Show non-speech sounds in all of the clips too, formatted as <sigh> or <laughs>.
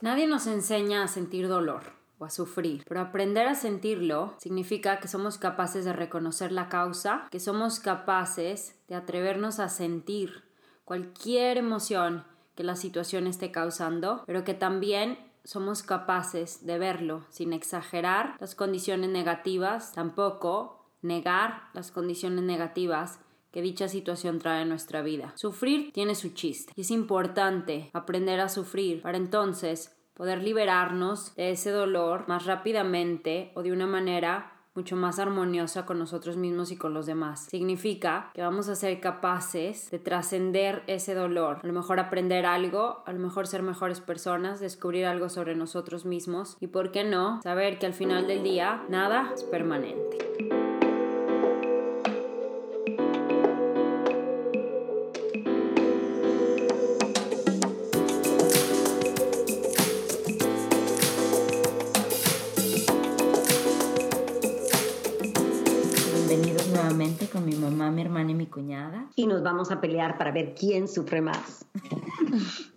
Nadie nos enseña a sentir dolor o a sufrir, pero aprender a sentirlo significa que somos capaces de reconocer la causa, que somos capaces de atrevernos a sentir cualquier emoción que la situación esté causando, pero que también somos capaces de verlo sin exagerar las condiciones negativas, tampoco negar las condiciones negativas que dicha situación trae en nuestra vida. Sufrir tiene su chiste y es importante aprender a sufrir para entonces poder liberarnos de ese dolor más rápidamente o de una manera mucho más armoniosa con nosotros mismos y con los demás. Significa que vamos a ser capaces de trascender ese dolor, a lo mejor aprender algo, a lo mejor ser mejores personas, descubrir algo sobre nosotros mismos y, ¿por qué no?, saber que al final del día nada es permanente. Y nos vamos a pelear para ver quién sufre más. <laughs>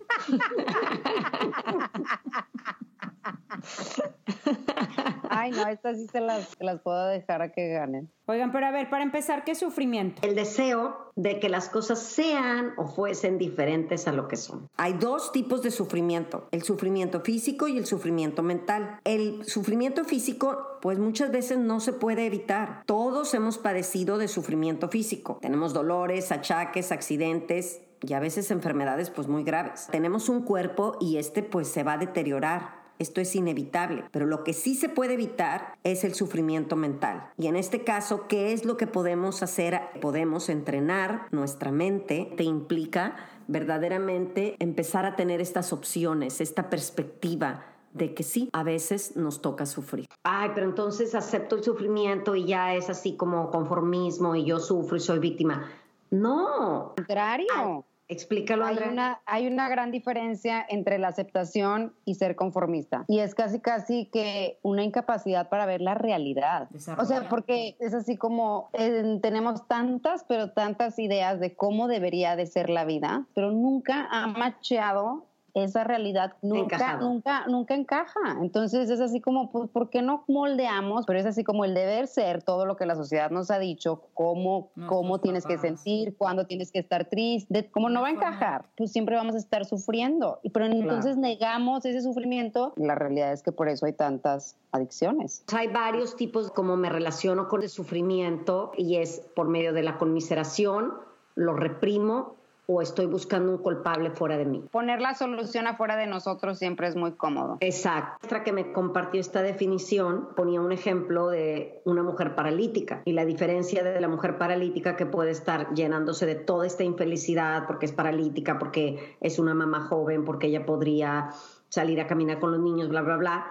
Ay, no, estas sí se las, las puedo dejar a que ganen. Oigan, pero a ver, para empezar, ¿qué sufrimiento? El deseo de que las cosas sean o fuesen diferentes a lo que son. Hay dos tipos de sufrimiento, el sufrimiento físico y el sufrimiento mental. El sufrimiento físico, pues muchas veces no se puede evitar. Todos hemos padecido de sufrimiento físico. Tenemos dolores, achaques, accidentes, y a veces enfermedades pues muy graves. Tenemos un cuerpo y este pues se va a deteriorar. Esto es inevitable, pero lo que sí se puede evitar es el sufrimiento mental. Y en este caso, ¿qué es lo que podemos hacer? Podemos entrenar nuestra mente, te implica verdaderamente empezar a tener estas opciones, esta perspectiva de que sí, a veces nos toca sufrir. Ay, pero entonces acepto el sufrimiento y ya es así como conformismo y yo sufro y soy víctima. No. Contrario. Explícalo, hay una, hay una gran diferencia entre la aceptación y ser conformista. Y es casi, casi que una incapacidad para ver la realidad. O sea, porque es así como eh, tenemos tantas, pero tantas ideas de cómo debería de ser la vida, pero nunca ha macheado esa realidad nunca, nunca, nunca encaja. Entonces es así como, pues, ¿por qué no moldeamos? Pero es así como el deber ser, todo lo que la sociedad nos ha dicho, cómo, cómo tienes que sentir, cuándo tienes que estar triste, cómo no va a encajar, pues siempre vamos a estar sufriendo. Y pero entonces negamos ese sufrimiento. La realidad es que por eso hay tantas adicciones. Hay varios tipos como me relaciono con el sufrimiento y es por medio de la conmiseración, lo reprimo o estoy buscando un culpable fuera de mí. Poner la solución afuera de nosotros siempre es muy cómodo. Exacto. Nuestra que me compartió esta definición ponía un ejemplo de una mujer paralítica y la diferencia de la mujer paralítica que puede estar llenándose de toda esta infelicidad porque es paralítica, porque es una mamá joven, porque ella podría salir a caminar con los niños, bla, bla, bla.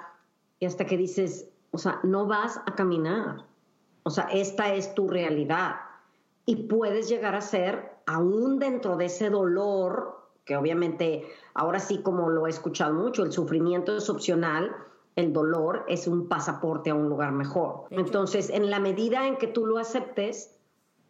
Y hasta que dices, o sea, no vas a caminar. O sea, esta es tu realidad. Y puedes llegar a ser aún dentro de ese dolor, que obviamente ahora sí como lo he escuchado mucho, el sufrimiento es opcional, el dolor es un pasaporte a un lugar mejor. Entonces, en la medida en que tú lo aceptes,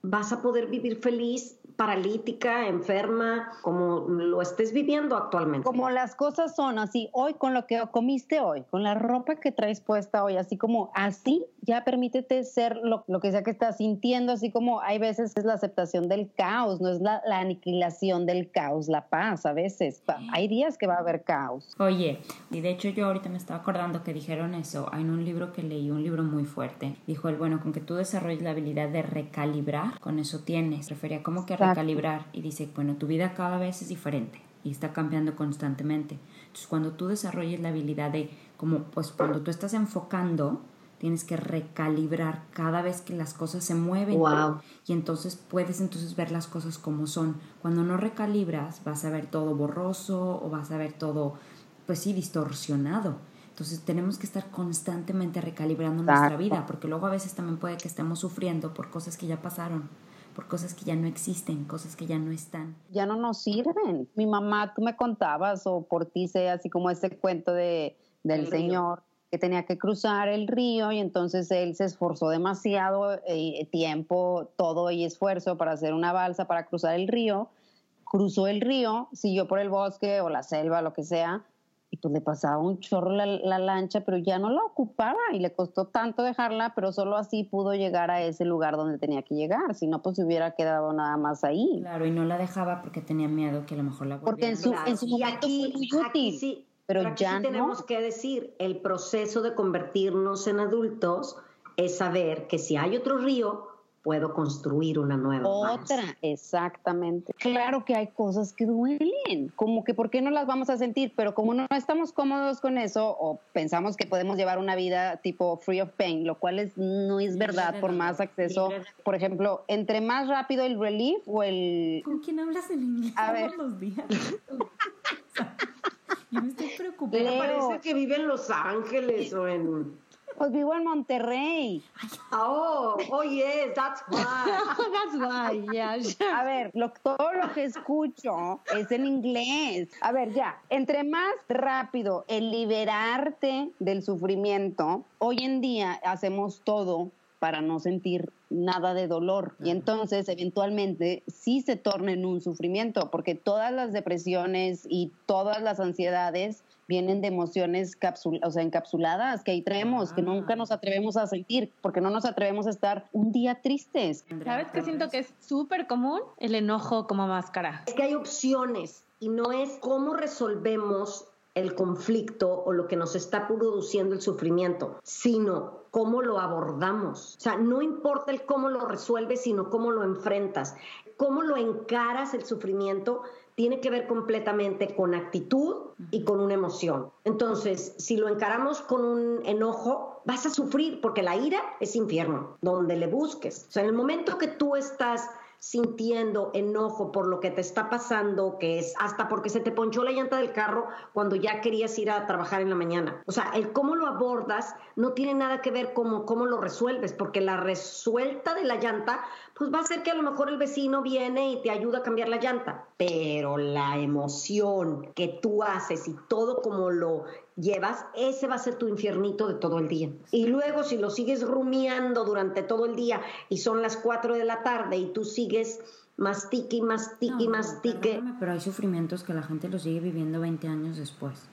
vas a poder vivir feliz paralítica, enferma, como lo estés viviendo actualmente. Como las cosas son, así, hoy con lo que comiste hoy, con la ropa que traes puesta hoy, así como así, ya permítete ser lo, que sea que estás sintiendo, así como hay veces es la aceptación del caos, no es la, aniquilación del caos, la paz a veces. Hay días que va a haber caos. Oye, y de hecho yo ahorita me estaba acordando que dijeron eso en un libro que leí, un libro muy fuerte. Dijo el bueno, con que tú desarrolles la habilidad de recalibrar, con eso tienes. Refería como que recalibrar y dice, bueno, tu vida cada vez es diferente y está cambiando constantemente. Entonces, cuando tú desarrolles la habilidad de, como, pues cuando tú estás enfocando, tienes que recalibrar cada vez que las cosas se mueven. Y entonces puedes entonces ver las cosas como son. Cuando no recalibras, vas a ver todo borroso o vas a ver todo, pues sí, distorsionado. Entonces tenemos que estar constantemente recalibrando nuestra vida, porque luego a veces también puede que estemos sufriendo por cosas que ya pasaron por cosas que ya no existen, cosas que ya no están. Ya no nos sirven. Mi mamá, tú me contabas, o por ti sé, así como ese cuento de, del señor que tenía que cruzar el río y entonces él se esforzó demasiado eh, tiempo, todo y esfuerzo para hacer una balsa para cruzar el río. Cruzó el río, siguió por el bosque o la selva, lo que sea, y pues le pasaba un chorro la, la, lancha, pero ya no la ocupaba y le costó tanto dejarla, pero solo así pudo llegar a ese lugar donde tenía que llegar, si no pues se hubiera quedado nada más ahí. Claro, y no la dejaba porque tenía miedo que a lo mejor la Porque en su, en su momento fue muy útil. sí, pero, aquí ya sí tenemos que decir, el proceso de convertirnos en adultos es saber que si hay otro río, puedo construir una nueva. Otra, exactamente. Claro que hay cosas que duelen, como que por qué no las vamos a sentir, pero como no estamos cómodos con eso o pensamos que podemos llevar una vida tipo free of pain, lo cual es, no es verdad por más acceso, por ejemplo, entre más rápido el relief o el... ¿Con quién hablas en inglés A ver. todos los días? <laughs> <laughs> Yo me estoy preocupada. Me parece que vive en Los Ángeles o en... Pues vivo en Monterrey. Oh, oh yes, that's why. <laughs> That's why, yeah. A ver, lo, todo lo que escucho es en inglés. A ver, ya, entre más rápido el liberarte del sufrimiento, hoy en día hacemos todo para no sentir nada de dolor. Y entonces, eventualmente, sí se torna en un sufrimiento, porque todas las depresiones y todas las ansiedades vienen de emociones capsul o sea, encapsuladas que ahí traemos, que nunca nos atrevemos a sentir, porque no nos atrevemos a estar un día tristes. ¿Sabes qué siento que es súper común? El enojo como máscara. Es que hay opciones y no es cómo resolvemos el conflicto o lo que nos está produciendo el sufrimiento, sino cómo lo abordamos. O sea, no importa el cómo lo resuelves, sino cómo lo enfrentas. Cómo lo encaras el sufrimiento tiene que ver completamente con actitud y con una emoción. Entonces, si lo encaramos con un enojo, vas a sufrir porque la ira es infierno, donde le busques. O sea, en el momento que tú estás sintiendo enojo por lo que te está pasando, que es hasta porque se te ponchó la llanta del carro cuando ya querías ir a trabajar en la mañana. O sea, el cómo lo abordas no tiene nada que ver con cómo lo resuelves, porque la resuelta de la llanta, pues va a ser que a lo mejor el vecino viene y te ayuda a cambiar la llanta, pero la emoción que tú haces y todo como lo llevas, ese va a ser tu infiernito de todo el día. Y luego si lo sigues rumiando durante todo el día y son las 4 de la tarde y tú sigues mastique y mastique y No, mastique, pero hay sufrimientos que la gente los sigue viviendo 20 años después.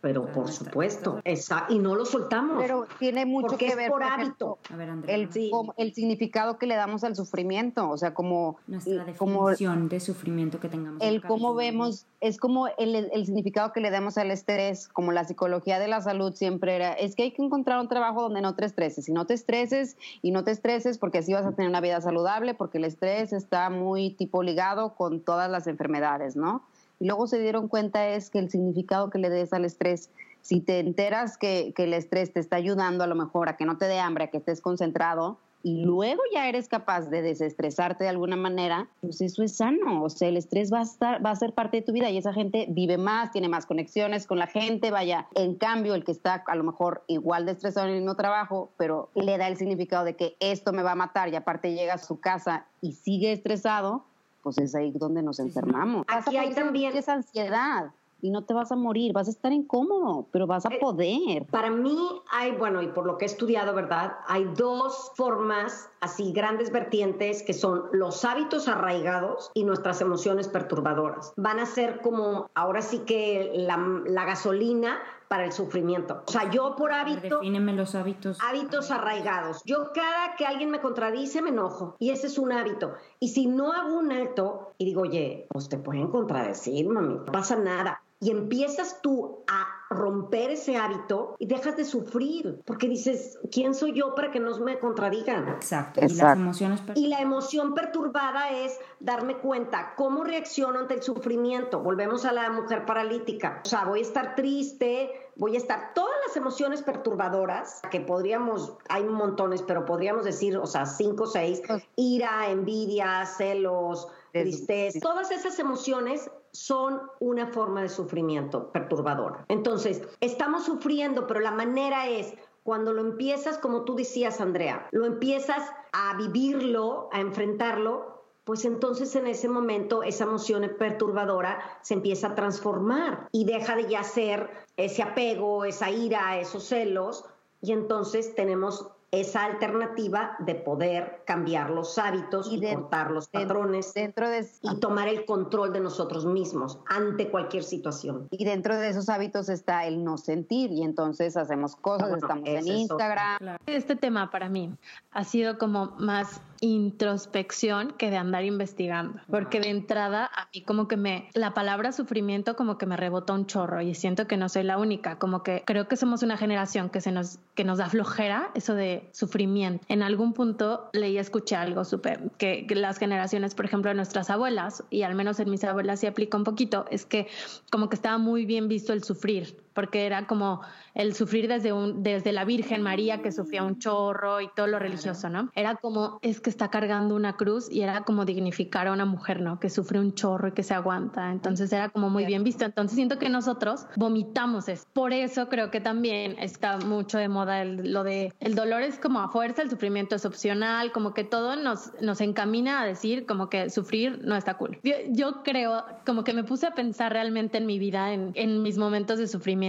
Pero Claro, por supuesto, esa, y no lo soltamos. Pero tiene mucho porque que es ver por hábito. A ver, Andrea. el, Sí. el significado que le damos al sufrimiento, o sea, como, Nuestra como definición de sufrimiento que tengamos. en el cómo vemos, es como el, el significado que le damos al estrés, como la psicología de la salud siempre era, es que hay que encontrar un trabajo donde no te estreses, y no te estreses, y no te estreses porque así vas a tener una vida saludable, porque el estrés está muy tipo ligado con todas las enfermedades, ¿no? Y luego se dieron cuenta es que el significado que le des al estrés, si te enteras que, el estrés te está ayudando a lo mejor a que no te dé hambre, a que estés concentrado, y luego ya eres capaz de desestresarte de alguna manera, pues eso es sano. O sea, el estrés va a, estar, va a ser parte de tu vida y esa gente vive más, tiene más conexiones con la gente, vaya. En cambio, el que está a lo mejor igual de estresado en el mismo trabajo, pero le da el significado de que esto me va a matar y aparte llega a su casa y sigue estresado, pues es ahí donde nos enfermamos. Aquí hay también- esa ansiedad y no te vas a morir, vas a estar incómodo, pero vas a Eh, poder. Para mí hay, bueno, y por lo que he estudiado, ¿verdad? Hay dos formas, así grandes vertientes, que son los hábitos arraigados y nuestras emociones perturbadoras. Van a ser como, ahora sí que la, la gasolina para el sufrimiento. O sea, yo por hábito... defíneme los hábitos. Hábitos arraigados. Yo cada que alguien me contradice me enojo y ese es un hábito. Y si no hago un alto y digo, oye, pues te pueden contradecir, mami, no pasa nada. Y empiezas tú a romper ese hábito y dejas de sufrir porque dices, ¿quién soy yo para que no me contradigan? Exacto. Y las Exacto. emociones Y la emoción perturbada es darme cuenta cómo reacciono ante el sufrimiento. Volvemos a la mujer paralítica. O sea, voy a estar triste, voy a estar todas las emociones perturbadoras que podríamos, hay montones, pero podríamos decir, o sea, cinco o seis, ira, envidia, celos, tristeza. Todas esas emociones son una forma de sufrimiento perturbadora. Entonces, estamos sufriendo, pero la manera es cuando lo empiezas, como tú decías, Andrea, lo empiezas a vivirlo, a enfrentarlo, pues entonces en ese momento esa emoción perturbadora se empieza a transformar y deja de ya ser ese apego, esa ira, esos celos, y entonces tenemos esa alternativa de poder cambiar los hábitos y, cortar los patrones dentro de, y tomar el control de nosotros mismos ante cualquier situación. Y dentro de esos hábitos está el no sentir y entonces hacemos cosas, ah, estamos en Instagram. Este tema para mí ha sido como más introspección que de andar investigando, porque de entrada a mí como que me, la palabra sufrimiento como que me rebota un chorro y siento que no soy la única, como que creo que somos una generación que se nos, que nos da flojera eso de sufrimiento. En algún punto leí, escuché algo súper, que, que, las generaciones, por ejemplo, de nuestras abuelas, y al menos en mis abuelas sí aplica un poquito, es que como que estaba muy bien visto el sufrir, porque era como el sufrir desde, un, desde la Virgen María que sufría un chorro y todo lo religioso, ¿no? Era como, es que está cargando una cruz y era como dignificar a una mujer, ¿no? Que sufre un chorro y que se aguanta. Entonces era como muy bien visto. Entonces siento que nosotros vomitamos eso. Por eso creo que también está mucho de moda lo de el dolor es como a fuerza, el sufrimiento es opcional, como que todo nos, nos encamina a decir como que sufrir no está cool. Yo, creo, como que me puse a pensar realmente en mi vida, en, en mis momentos de sufrimiento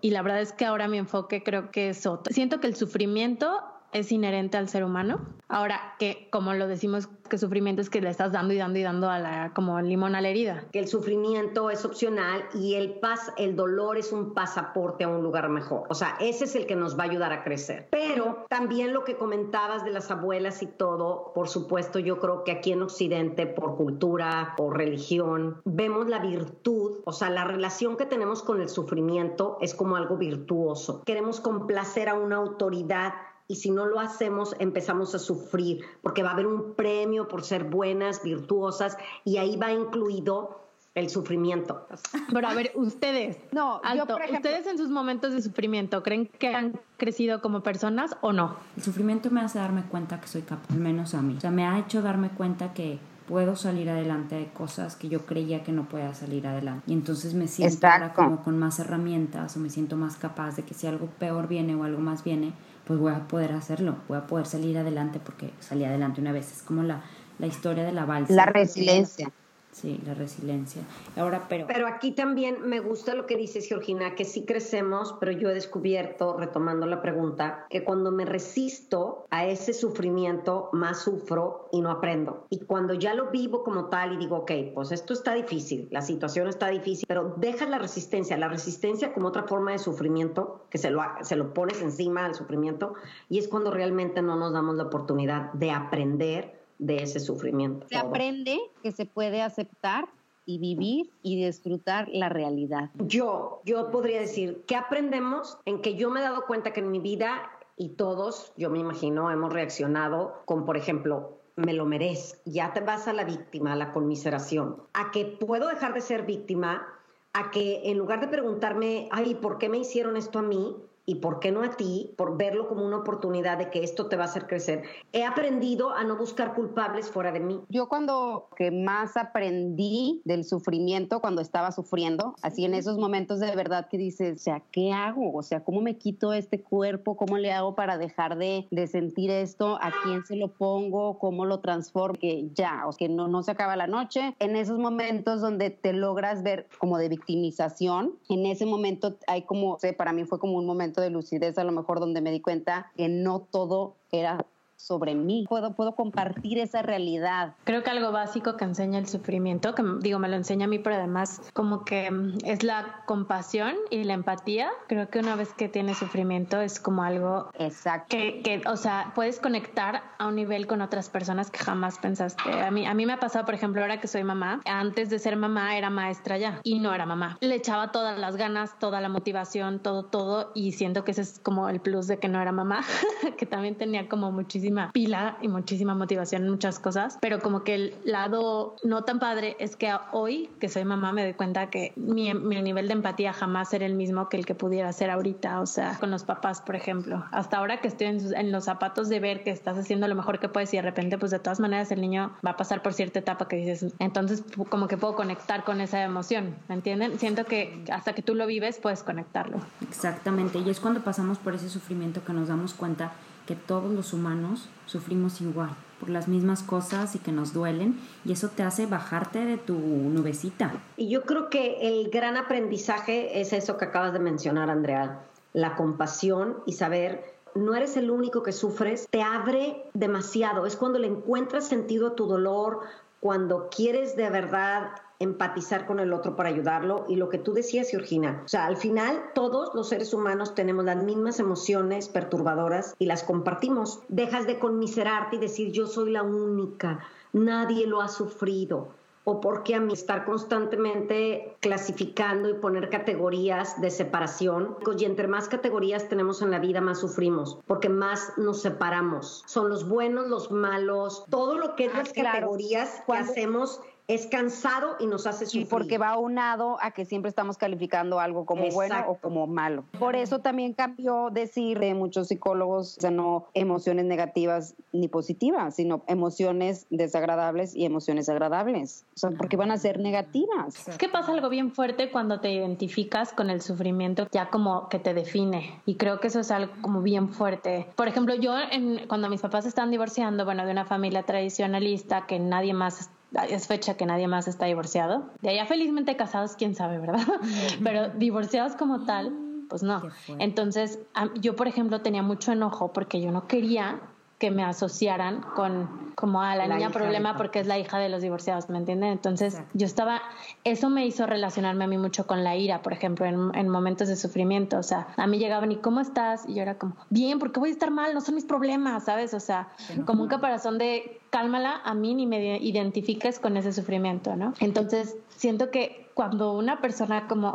y la verdad es que ahora mi enfoque creo que es otro. Siento que el sufrimiento es inherente al ser humano. Ahora que, como lo decimos, que sufrimiento es que le estás dando y dando y dando a la, como limón a la herida. Que el sufrimiento es opcional y el, pas, el dolor es un pasaporte a un lugar mejor. O sea, ese es el que nos va a ayudar a crecer. Pero también lo que comentabas de las abuelas y todo, por supuesto, yo creo que aquí en Occidente, por cultura, por religión, vemos la virtud, o sea, la relación que tenemos con el sufrimiento es como algo virtuoso. Queremos complacer a una autoridad y si no lo hacemos empezamos a sufrir porque va a haber un premio por ser buenas, virtuosas y ahí va incluido el sufrimiento. Pero a ver, ustedes, no, alto, ustedes en sus momentos de sufrimiento, ¿creen que han crecido como personas o no? El sufrimiento me hace darme cuenta que soy capaz, al menos a mí. O sea, me ha hecho darme cuenta que puedo salir adelante de cosas que yo creía que no podía salir adelante. Y entonces me siento ahora como con más herramientas o me siento más capaz de que si algo peor viene o algo más viene, pues voy a poder hacerlo, voy a poder salir adelante porque salí adelante una vez. Es como la, la historia de la balsa. La resiliencia. Sí, la resiliencia. Ahora, pero... Pero aquí también me gusta lo que dices, Georgina, que sí crecemos, pero yo he descubierto, retomando la pregunta, que cuando me resisto a ese sufrimiento, más sufro y no aprendo. Y cuando ya lo vivo como tal y digo, ok, pues esto está difícil, la situación está difícil, pero dejas la resistencia, la resistencia como otra forma de sufrimiento, que se lo, se lo pones encima al sufrimiento, y es cuando realmente no nos damos la oportunidad de aprender de ese sufrimiento. Se aprende que se puede aceptar y vivir y disfrutar la realidad. Yo, yo podría decir, ¿qué aprendemos? En que yo me he dado cuenta que en mi vida y todos, yo me imagino, hemos reaccionado con, por ejemplo, me lo merezco, ya te vas a la víctima, a la conmiseración, a que puedo dejar de ser víctima, a que en lugar de preguntarme, ay, ¿por qué me hicieron esto a mí? Y por qué no a ti, por verlo como una oportunidad de que esto te va a hacer crecer. He aprendido a no buscar culpables fuera de mí. Yo cuando que más aprendí del sufrimiento, cuando estaba sufriendo, así en esos momentos de verdad que dices, o sea, ¿qué hago? O sea, ¿cómo me quito este cuerpo? ¿Cómo le hago para dejar de, de sentir esto? ¿A quién se lo pongo? ¿Cómo lo transformo? Que ya, o que no, no se acaba la noche. En esos momentos donde te logras ver como de victimización, en ese momento hay como, sé, para mí fue como un momento de lucidez a lo mejor donde me di cuenta que no todo era sobre mí, puedo, puedo compartir esa realidad. Creo que algo básico que enseña el sufrimiento, que digo, me lo enseña a mí, pero además como que mm, es la compasión y la empatía. Creo que una vez que tienes sufrimiento es como algo Exacto. Que, que, o sea, puedes conectar a un nivel con otras personas que jamás pensaste. A mí, a mí me ha pasado, por ejemplo, ahora que soy mamá, antes de ser mamá era maestra ya y no era mamá. Le echaba todas las ganas, toda la motivación, todo, todo y siento que ese es como el plus de que no era mamá, <laughs> que también tenía como muchísimo pila y muchísima motivación en muchas cosas, pero como que el lado no tan padre es que hoy que soy mamá me doy cuenta que mi, mi nivel de empatía jamás era el mismo que el que pudiera ser ahorita, o sea, con los papás, por ejemplo. Hasta ahora que estoy en, en los zapatos de ver que estás haciendo lo mejor que puedes y de repente, pues de todas maneras el niño va a pasar por cierta etapa que dices, entonces como que puedo conectar con esa emoción, ¿me entienden? Siento que hasta que tú lo vives puedes conectarlo. Exactamente, y es cuando pasamos por ese sufrimiento que nos damos cuenta que todos los humanos sufrimos igual por las mismas cosas y que nos duelen y eso te hace bajarte de tu nubecita. Y yo creo que el gran aprendizaje es eso que acabas de mencionar, Andrea, la compasión y saber no eres el único que sufres, te abre demasiado. Es cuando le encuentras sentido a tu dolor, cuando quieres de verdad empatizar con el otro para ayudarlo y lo que tú decías, Georgina, o sea, al final todos los seres humanos tenemos las mismas emociones perturbadoras y las compartimos. Dejas de conmiserarte y decir yo soy la única, nadie lo ha sufrido o porque a mí estar constantemente clasificando y poner categorías de separación. Y entre más categorías tenemos en la vida, más sufrimos, porque más nos separamos. Son los buenos, los malos, todo lo que es ah, las categorías que hacemos es cansado y nos hace sufrir. Y porque va unado a que siempre estamos calificando algo como bueno o como malo. Por eso también cambió decir de muchos psicólogos, o sea, no emociones negativas ni positivas, sino emociones desagradables y emociones agradables. O sea, porque van a ser negativas. Es que pasa algo bien fuerte cuando te identificas con el sufrimiento ya como que te define. Y creo que eso es algo como bien fuerte. Por ejemplo, yo en, cuando mis papás están divorciando, bueno, de una familia tradicionalista que nadie más es fecha que nadie más está divorciado. De allá felizmente casados, quién sabe, ¿verdad? <laughs> Pero divorciados como tal, pues no. Entonces, yo, por ejemplo, tenía mucho enojo porque yo no quería que me asociaran con como a la, niña problema porque es la hija de los divorciados, ¿me entienden? Entonces yo estaba, eso me hizo relacionarme a mí mucho con la ira, por ejemplo, en, en, momentos de sufrimiento, o sea, a mí llegaban y ¿cómo estás? Y yo era como, bien, ¿por qué voy a estar mal? No son mis problemas, ¿sabes? O sea, como un caparazón de cálmala a mí ni me identifiques con ese sufrimiento, ¿no? Entonces siento que cuando una persona como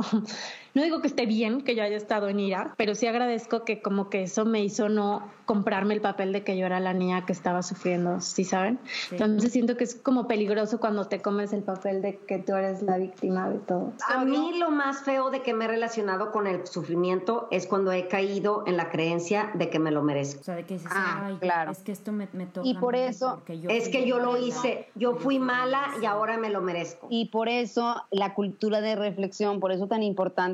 no digo que esté bien que yo haya estado en ira, pero sí agradezco que como que eso me hizo no comprarme el papel de que yo era la niña que estaba sufriendo, ¿sí saben? Entonces siento que es como peligroso cuando te comes el papel de que tú eres la víctima de todo. A mí lo más feo de que me he relacionado con el sufrimiento es cuando he caído en la creencia de que me lo merezco. O sea, de que dices, ah, Ay, claro. es que esto me, me toca. Y por eso, es que yo lo hice, yo fui mala y ahora me lo merezco. Y por eso la cultura de reflexión, por eso tan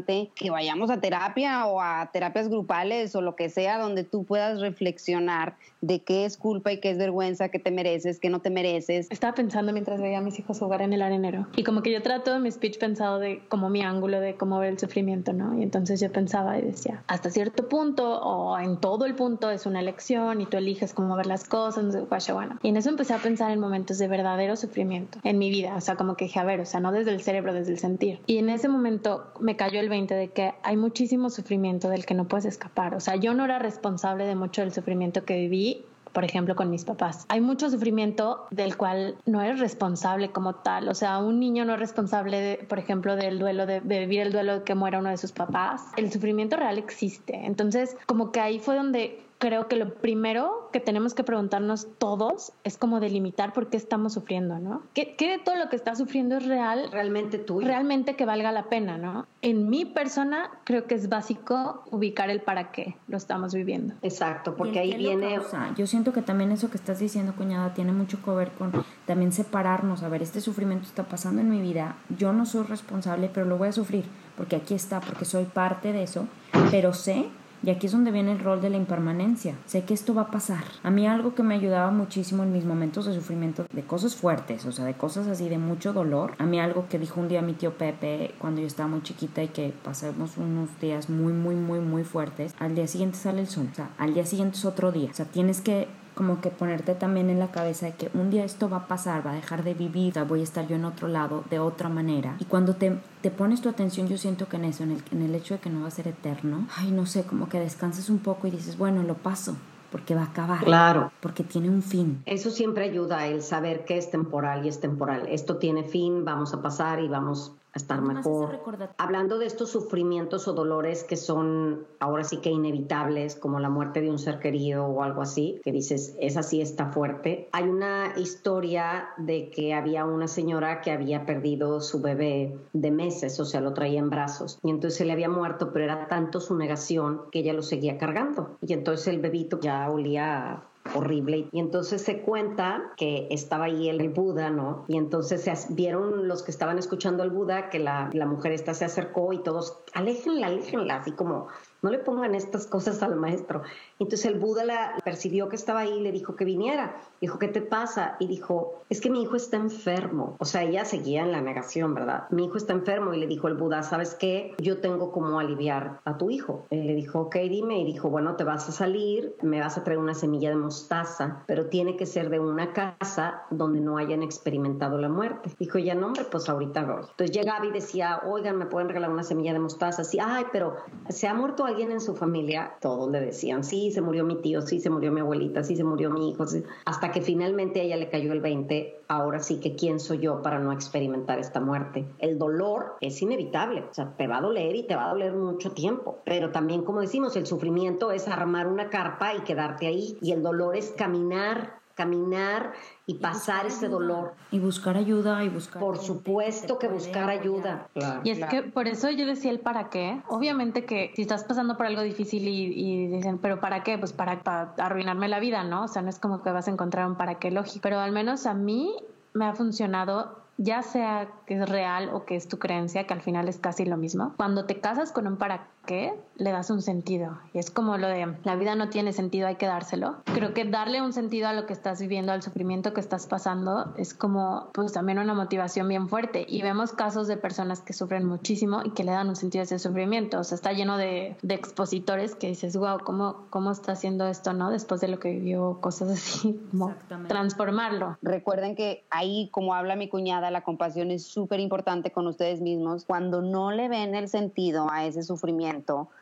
importante que vayamos a terapia o a terapias grupales o lo que sea, donde tú puedas reflexionar de qué es culpa y qué es vergüenza, qué te mereces, qué no te mereces. Estaba pensando mientras veía a mis hijos jugar en el arenero y como que yo trato mi speech pensado de como mi ángulo de cómo ver el sufrimiento, ¿no? Y entonces yo pensaba y decía, hasta cierto punto o en todo el punto es una elección y tú eliges cómo ver las cosas, bueno. Y en eso empecé a pensar en momentos de verdadero sufrimiento en mi vida, o sea, como que dije, a ver, o sea, no desde el cerebro, desde el sentir. Y en ese momento me cayó el 20 de que hay muchísimo sufrimiento del que no puedes escapar. O sea, yo no era responsable de mucho del sufrimiento que viví por ejemplo, con mis papás. Hay mucho sufrimiento del cual no eres responsable como tal. O sea, un niño no es responsable, por ejemplo, del duelo, de, de, vivir el duelo de que muera uno de sus papás. El sufrimiento real existe. Entonces, como que ahí fue donde creo que lo primero que tenemos que preguntarnos todos es como delimitar por qué estamos sufriendo, ¿no? ¿Qué, de todo lo que está sufriendo es real? Realmente tú. Realmente que valga la pena, ¿no? En mi persona creo que es básico ubicar el para qué lo estamos viviendo. Exacto, porque ahí viene... Yo siento que también eso que estás diciendo, cuñada, tiene mucho que ver con también separarnos. A ver, este sufrimiento está pasando en mi vida, yo no soy responsable, pero lo voy a sufrir, porque aquí está, porque soy parte de eso, pero sé y aquí es donde viene el rol de la impermanencia. Sé que esto va a pasar. A mí algo que me ayudaba muchísimo en mis momentos de sufrimiento, de cosas fuertes, o sea, de cosas así de mucho dolor. A mí algo que dijo un día mi tío Pepe cuando yo estaba muy chiquita y que pasamos unos días muy, muy, muy, muy fuertes. Al día siguiente sale el sol. O sea, al día siguiente es otro día. O sea, tienes que como que ponerte también en la cabeza de que un día esto va a pasar, va a dejar de vivir, voy a estar yo en otro lado de otra manera. Y cuando te, te pones tu atención, yo siento que en eso, en el, en el hecho de que no va a ser eterno, ay, no sé, como que descansas un poco y dices, bueno, lo paso porque va a acabar. Claro. Porque tiene un fin. Eso siempre ayuda el saber que es temporal y es temporal. Esto tiene fin, vamos a pasar y vamos estar mejor. Hablando de estos sufrimientos o dolores que son ahora sí que inevitables, como la muerte de un ser querido o algo así, que dices, esa sí está fuerte. Hay una historia de que había una señora que había perdido su bebé de meses, o sea, lo traía en brazos, y entonces se le había muerto, pero era tanto su negación que ella lo seguía cargando. Y entonces el bebito ya olía horrible. Y entonces se cuenta que estaba ahí el, Buda, ¿no? Y entonces se, vieron los que estaban escuchando al Buda que la, la mujer esta se acercó y todos, aléjenla, aléjenla, así como no le pongan estas cosas al maestro. Entonces el Buda la percibió que estaba ahí y le dijo que viniera. Dijo, ¿qué te pasa? Y dijo, es que mi hijo está enfermo. O sea, ella seguía en la negación, ¿verdad? Mi hijo está enfermo y le dijo el Buda, ¿sabes qué? Yo tengo como aliviar a tu hijo. Él le dijo, ok, dime. Y dijo, bueno, te vas a salir, me vas a traer una semilla de mostaza, pero tiene que ser de una casa donde no hayan experimentado la muerte. Dijo, ya no, hombre, pues ahorita voy. Entonces llegaba y decía, oigan, ¿me pueden regalar una semilla de mostaza? Sí, ay, pero se ha muerto alguien en su familia, todos le decían, sí, se murió mi tío, sí, se murió mi abuelita, sí, se murió mi hijo, hasta que finalmente a ella le cayó el 20, ahora sí que quién soy yo para no experimentar esta muerte. El dolor es inevitable, o sea, te va a doler y te va a doler mucho tiempo, pero también como decimos, el sufrimiento es armar una carpa y quedarte ahí, y el dolor es caminar caminar y, pasar ese dolor. Y buscar ayuda y buscar. Por supuesto que buscar ayuda. y es que por eso yo decía el para qué. Obviamente que si estás pasando por algo difícil y, dicen, pero ¿para qué? Pues para, para, arruinarme la vida, ¿no? O sea, no es como que vas a encontrar un para qué lógico. Pero al menos a mí me ha funcionado ya sea que es real o que es tu creencia, que al final es casi lo mismo. Cuando te casas con un para qué, le das un sentido. Y es como lo de la vida no tiene sentido, hay que dárselo. Creo que darle un sentido a lo que estás viviendo, al sufrimiento que estás pasando, es como pues también una motivación bien fuerte. Y vemos casos de personas que sufren muchísimo y que le dan un sentido a ese sufrimiento. O sea, está lleno de, de expositores que dices, wow, ¿cómo, ¿cómo está haciendo esto, no? Después de lo que vivió, cosas así, como transformarlo. Recuerden que ahí, como habla mi cuñada, la compasión es súper importante con ustedes mismos. Cuando no le ven el sentido a ese sufrimiento,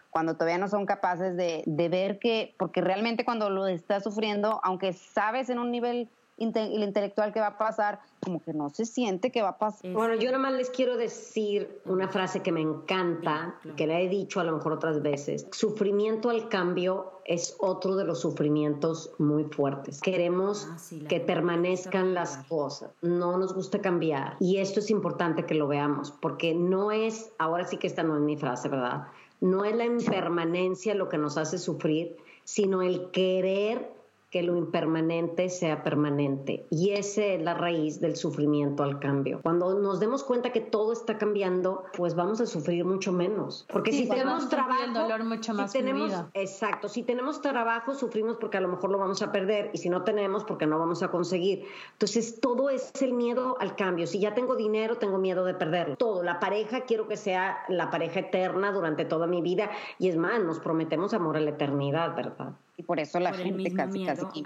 cuando todavía no son capaces de, de ver que, porque realmente cuando lo estás sufriendo, aunque sabes en un nivel intelectual que va a pasar, como que no se siente que va a pasar. Bueno, yo nada más les quiero decir una frase que me encanta, que la he dicho a lo mejor otras veces. Sufrimiento al cambio es otro de los sufrimientos muy fuertes. Queremos ah, que permanezcan las cosas, no nos gusta cambiar. Y esto es importante que lo veamos, porque no es, ahora sí que esta no es mi frase, ¿verdad? No es la impermanencia lo que nos hace sufrir, sino el querer que lo impermanente sea permanente. Y esa es la raíz del sufrimiento al cambio. Cuando nos demos cuenta que todo está cambiando, pues vamos a sufrir mucho menos. Porque si tenemos trabajo, el dolor mucho más tenemos, exacto, si tenemos trabajo, sufrimos porque a lo mejor lo vamos a perder y si no tenemos, porque no vamos a conseguir. Entonces, todo es el miedo al cambio. Si ya tengo dinero, tengo miedo de perderlo. Todo, la pareja, quiero que sea la pareja eterna durante toda mi vida. Y es más, nos prometemos amor a la eternidad, ¿verdad? Y por eso la gente casi, casi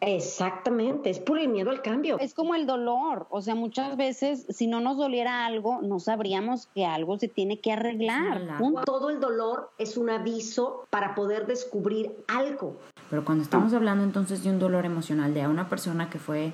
Exactamente, es por el miedo al cambio. Es como el dolor, o sea, muchas veces si no nos doliera algo, no sabríamos que algo se tiene que arreglar. Todo el dolor es un aviso para poder descubrir algo. Pero cuando estamos hablando entonces de un dolor emocional, de una persona que fue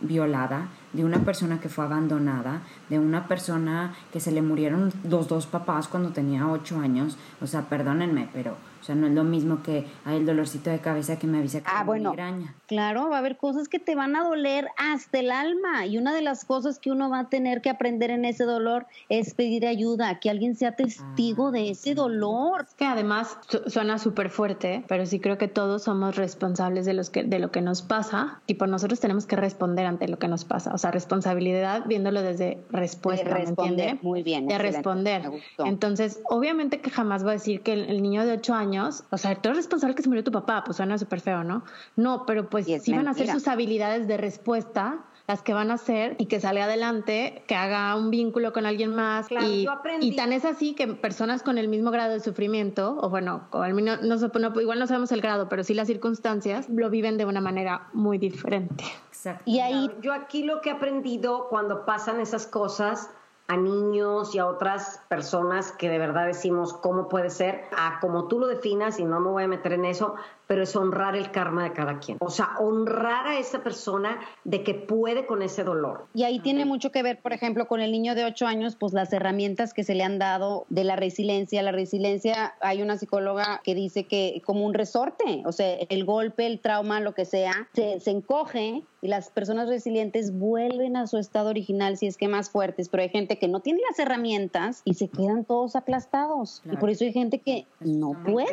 violada, de una persona que fue abandonada, de una persona que se le murieron los dos papás cuando tenía ocho años, o sea, perdónenme, pero o sea, no es lo mismo que hay el dolorcito de cabeza que me avisa que ah, bueno, migraña. Claro, va a haber cosas que te van a doler hasta el alma. Y una de las cosas que uno va a tener que aprender en ese dolor es pedir ayuda, que alguien sea testigo de ese ah, dolor. Que además suena súper fuerte, pero sí creo que todos somos responsables de, los que, de lo que nos pasa. Y por nosotros tenemos que responder ante lo que nos pasa. O sea, responsabilidad viéndolo desde respuesta. De responder, muy bien. De responder. Entonces, obviamente que jamás va a decir que el niño de 8 años o sea, tú eres responsable que se murió tu papá, pues suena súper feo, ¿no? No, pero pues sí van a ser sus habilidades de respuesta las que van a hacer y que salga adelante, que haga un vínculo con alguien más. y, y, tan es así que personas con el mismo grado de sufrimiento, o bueno, no, igual no sabemos el grado, pero sí las circunstancias, lo viven de una manera muy diferente. Exacto. Y ahí yo aquí lo que he aprendido cuando pasan esas cosas a niños y a otras personas que de verdad decimos cómo puede ser, a como tú lo definas, y no me voy a meter en eso, pero es honrar el karma de cada quien. O sea, honrar a esa persona de que puede con ese dolor. Y ahí tiene mucho que ver, por ejemplo, con el niño de 8 años, pues las herramientas que se le han dado de la resiliencia. La resiliencia, hay una psicóloga que dice que como un resorte, o sea, el golpe, el trauma, lo que sea, se, se encoge y las personas resilientes vuelven a su estado original si es que más fuertes, pero hay gente que no tiene las herramientas y se quedan todos aplastados. Y por eso hay gente que no puede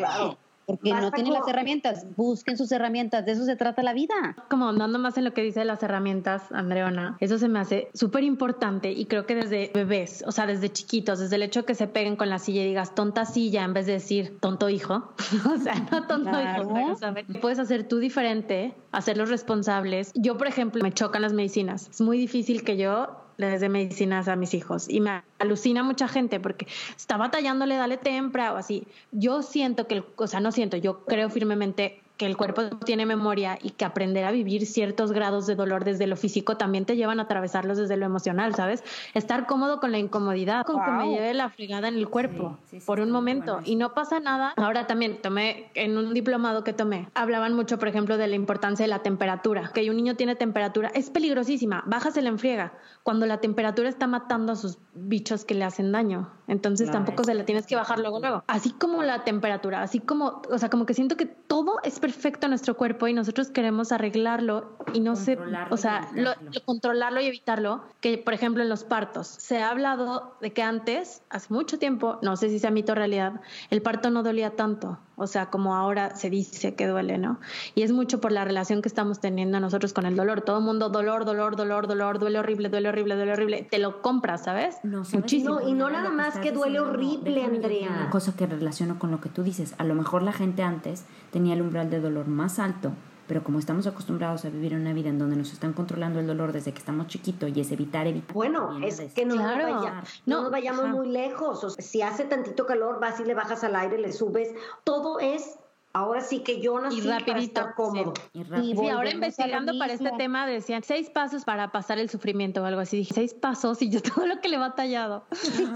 porque no tienen las herramientas. Busquen sus herramientas, de eso se trata la vida. Como andando más en lo que dice las herramientas, Andreona, eso se me hace súper importante y creo que desde bebés, o sea, desde chiquitos, desde el hecho que se peguen con la silla y digas tonta silla en vez de decir tonto hijo, <laughs> o sea, no tonto hijo, pero, ¿sabes? Puedes hacer tú diferente, hacerlos responsables. Yo, por ejemplo, me chocan las medicinas. Es muy difícil que yo les dé medicinas a mis hijos y me alucina mucha gente porque está batallándole, dale tempra o así. Yo siento que, o sea, no siento, yo creo firmemente que el cuerpo tiene memoria y que aprender a vivir ciertos grados de dolor desde lo físico también te llevan a atravesarlos desde lo emocional, ¿sabes? Estar cómodo con la incomodidad, con que me lleve la fregada en el cuerpo por un momento y no pasa nada. Ahora también tomé en un diplomado que tomé, hablaban mucho, por ejemplo, de la importancia de la temperatura, que un niño tiene temperatura, es peligrosísima, bájase la enfriega cuando la temperatura está matando a sus bichos que le hacen daño. Entonces tampoco se la tienes que bajar luego luego. Así como la temperatura, así como, o sea, como que siento que todo es perfecto a nuestro cuerpo y nosotros queremos arreglarlo y no sé, o sea, lo, controlarlo y evitarlo. Que, por ejemplo, en los partos, se ha hablado de que antes, hace mucho tiempo, no sé si sea mito o realidad, el parto no dolía tanto. O sea, como ahora se dice que duele, ¿no? Y es mucho por la relación que estamos teniendo nosotros con el dolor. Todo el mundo, dolor, dolor, dolor, dolor, duele horrible, duele horrible, duele horrible. Te lo compras, ¿sabes? No, Muchísimo. y no nada más que duele horrible, Andrea. Una cosa que relaciono con lo que tú dices. A lo mejor la gente antes tenía el umbral de dolor más alto, pero como estamos acostumbrados a vivir una vida en donde nos están controlando el dolor desde que estamos chiquitos y es evitar, evitar. Bueno, es que no, no, nos vayamos muy lejos. O sea, si hace tantito calor, vas y le bajas al aire, le subes. Todo es Ahora sí que yo nací y para estar cómodo. Y, ahora investigando para este tema decían seis pasos para pasar el sufrimiento o algo así. Dije, seis pasos y yo <laughs> todo lo que le he batallado.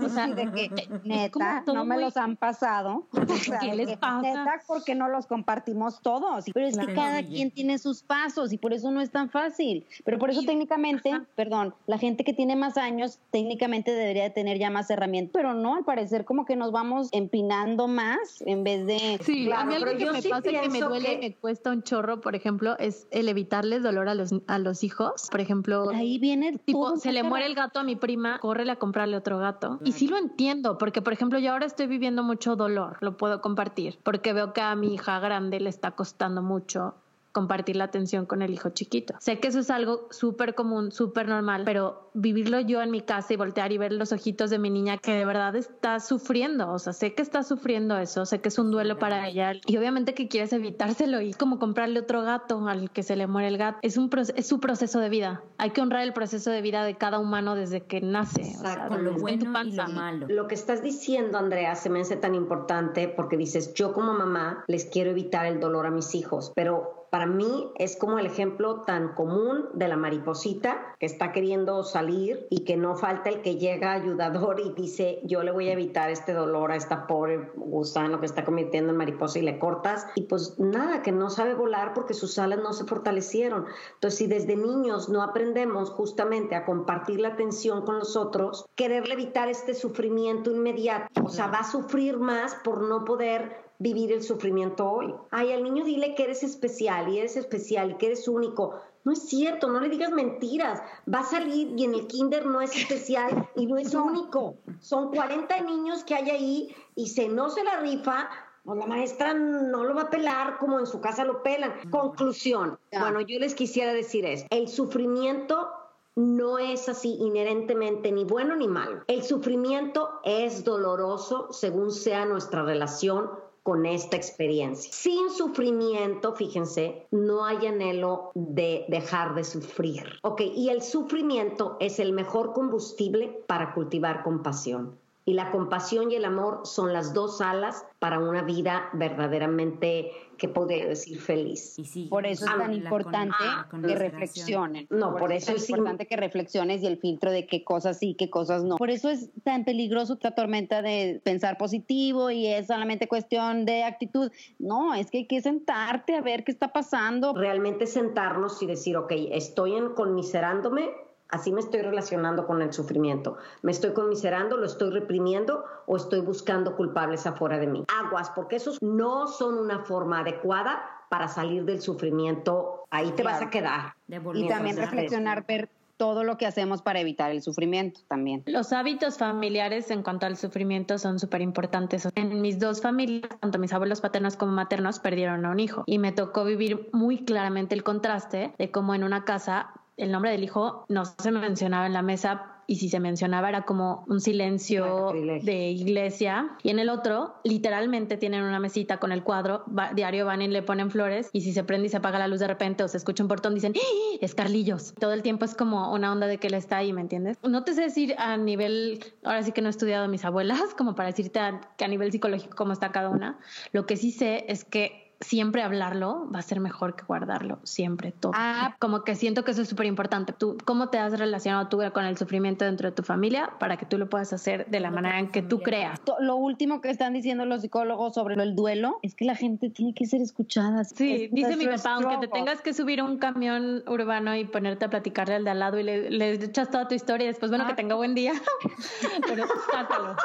o sea, de que, neta, no me los han pasado. <laughs> ¿Qué les pasa? Neta, porque no los compartimos todos. Pero es que cada quien tiene sus pasos y por eso no es tan fácil. Pero por eso técnicamente, perdón, la gente que tiene más años técnicamente debería de tener ya más herramientas. Pero no, al parecer como que nos vamos empinando más en vez de... Sí, claro, que me pasa que me duele, me cuesta un chorro, por ejemplo, es el evitarles dolor a los, a los hijos. Por ejemplo, ahí viene tipo, se le muere el gato a mi prima, corre a comprarle otro gato. Y sí lo entiendo, porque por ejemplo, yo ahora estoy viviendo mucho dolor, lo puedo compartir, porque veo que a mi hija grande le está costando mucho compartir la atención con el hijo chiquito. Sé que eso es algo súper común, súper normal, pero vivirlo yo en mi casa y voltear y ver los ojitos de mi niña que de verdad está sufriendo, o sea, sé que está sufriendo eso, sé que es un duelo para ella y obviamente que quieres evitárselo y como comprarle otro gato al que se le muere el gato. Es, un es su proceso de vida. Hay que honrar el proceso de vida de cada humano desde que nace. Exacto, lo bueno y lo malo. Lo que estás diciendo, Andrea, se me hace tan importante porque dices, yo como mamá les quiero evitar el dolor a mis hijos, pero para mí es como el ejemplo tan común de la mariposita que está queriendo salir y que no falta el que llega ayudador y dice yo le voy a evitar este dolor a esta pobre gusano que está convirtiendo en mariposa y le cortas y pues nada, que no sabe volar porque sus alas no se fortalecieron. Entonces si desde niños no aprendemos justamente a compartir la atención con los otros, quererle evitar este sufrimiento inmediato, o sea, va a sufrir más por no poder vivir el sufrimiento hoy. Ay, al niño dile que eres especial y eres especial y que eres único. No es cierto, no le digas mentiras. Va a salir y en el kinder no es especial y no es único. Son 40 niños que hay ahí y si no se la rifa, pues la maestra no lo va a pelar como en su casa lo pelan. Conclusión. Bueno, yo les quisiera decir es, el sufrimiento no es así inherentemente ni bueno ni malo. El sufrimiento es doloroso según sea nuestra relación con esta experiencia. Sin sufrimiento, fíjense, no hay anhelo de dejar de sufrir. Ok, y el sufrimiento es el mejor combustible para cultivar compasión. Y la compasión y el amor son las dos alas para una vida verdaderamente que podría decir feliz. por eso es tan importante que reflexionen. No, por, eso, es importante que reflexiones y el filtro de qué cosas sí, qué cosas no. Por eso es tan peligroso esta tormenta de pensar positivo y es solamente cuestión de actitud. No, es que hay que sentarte a ver qué está pasando. Realmente sentarnos y decir, ok, estoy en, conmiserándome Así me estoy relacionando con el sufrimiento. ¿Me estoy conmiserando, lo estoy reprimiendo o estoy buscando culpables afuera de mí? Aguas, porque esos no son una forma adecuada para salir del sufrimiento. Ahí te vas a quedar. Y también reflexionar, ver todo lo que hacemos para evitar el sufrimiento también. Los hábitos familiares en cuanto al sufrimiento son súper importantes. En mis dos familias, tanto mis abuelos paternos como maternos perdieron a un hijo y me tocó vivir muy claramente el contraste de cómo en una casa el nombre del hijo no se mencionaba en la mesa y si se mencionaba era como un silencio de iglesia. Y en el otro, literalmente tienen una mesita con el cuadro, diario van y le ponen flores y si se prende y se apaga la luz de repente o se escucha un portón, dicen, ¡Ah! es Carlillos. Todo el tiempo es como una onda de que él está ahí, ¿me entiendes? No te sé decir a nivel, ahora sí que no he estudiado a mis abuelas, <laughs> como para decirte que a nivel psicológico cómo está cada una. Lo que sí sé es que siempre hablarlo va a ser mejor que guardarlo, siempre, todo. Ah, como que siento que eso es súper importante. Tú, ¿cómo te has relacionado tú con el sufrimiento dentro de tu familia para que tú lo puedas hacer de la manera en que tú creas? Lo último que están diciendo los psicólogos sobre el duelo es que la gente tiene que ser escuchada. Sí, dice mi papá, aunque te tengas que subir a un camión urbano y ponerte a platicarle al de al lado y le, echas toda tu historia y después, bueno, que ah. tenga buen día, <laughs> pero sácalo.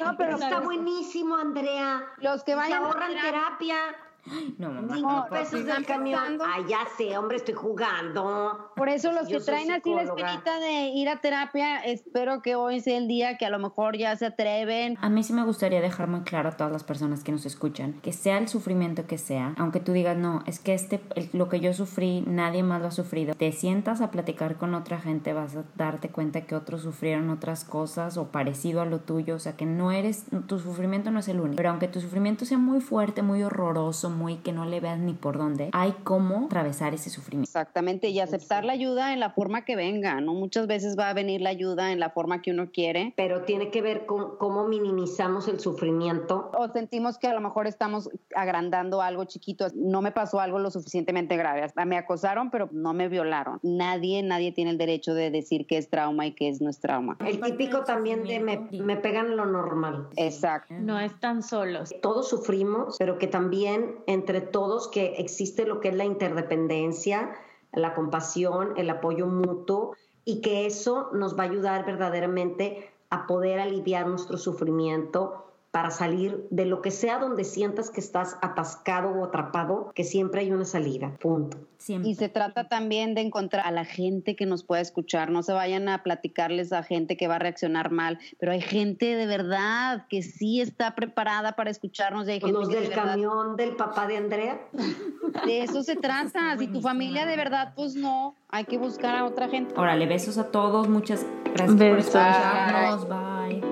No, pero está buenísimo, Andrea. Los que vayan a ahorran terapia no, mamá. Cinco pesos del camión. Ay, ya sé, hombre, estoy jugando. Por eso los que traen así la espinita de ir a terapia, espero que hoy sea el día que a lo mejor ya se atreven. A mí sí me gustaría dejar muy claro a todas las personas que nos escuchan, que sea el sufrimiento que sea, aunque tú digas, no, es que este, lo que yo sufrí, nadie más lo ha sufrido. Te sientas a platicar con otra gente, vas a darte cuenta que otros sufrieron otras cosas o parecido a lo tuyo, o sea, que no eres, tu sufrimiento no es el único. Pero aunque tu sufrimiento sea muy fuerte, muy horroroso, muy que no le veas ni por dónde, hay cómo atravesar ese sufrimiento. Exactamente, y aceptar la ayuda en la forma que venga, ¿no? Muchas veces va a venir la ayuda en la forma que uno quiere. Pero tiene que ver con cómo minimizamos el sufrimiento. O sentimos que a lo mejor estamos agrandando algo chiquito. No me pasó algo lo suficientemente grave. Me acosaron, pero no me violaron. Nadie, nadie tiene el derecho de decir que es trauma y que es no es trauma. El típico también de me, me pegan lo normal. Exacto. No están solos. Todos sufrimos, pero que también entre todos que existe lo que es la interdependencia, la compasión, el apoyo mutuo y que eso nos va a ayudar verdaderamente a poder aliviar nuestro sufrimiento para salir de lo que sea donde sientas que estás atascado o atrapado, que siempre hay una salida, punto. Y se trata también de encontrar a la gente que nos pueda escuchar, no se vayan a platicarles a gente que va a reaccionar mal, pero hay gente de verdad que sí está preparada para escucharnos. Y hay Los del camión del papá de Andrea. <laughs> De eso se trata, si tu familia de verdad, pues no, hay que buscar a otra gente. Órale, besos a todos, muchas gracias por escucharnos, bye.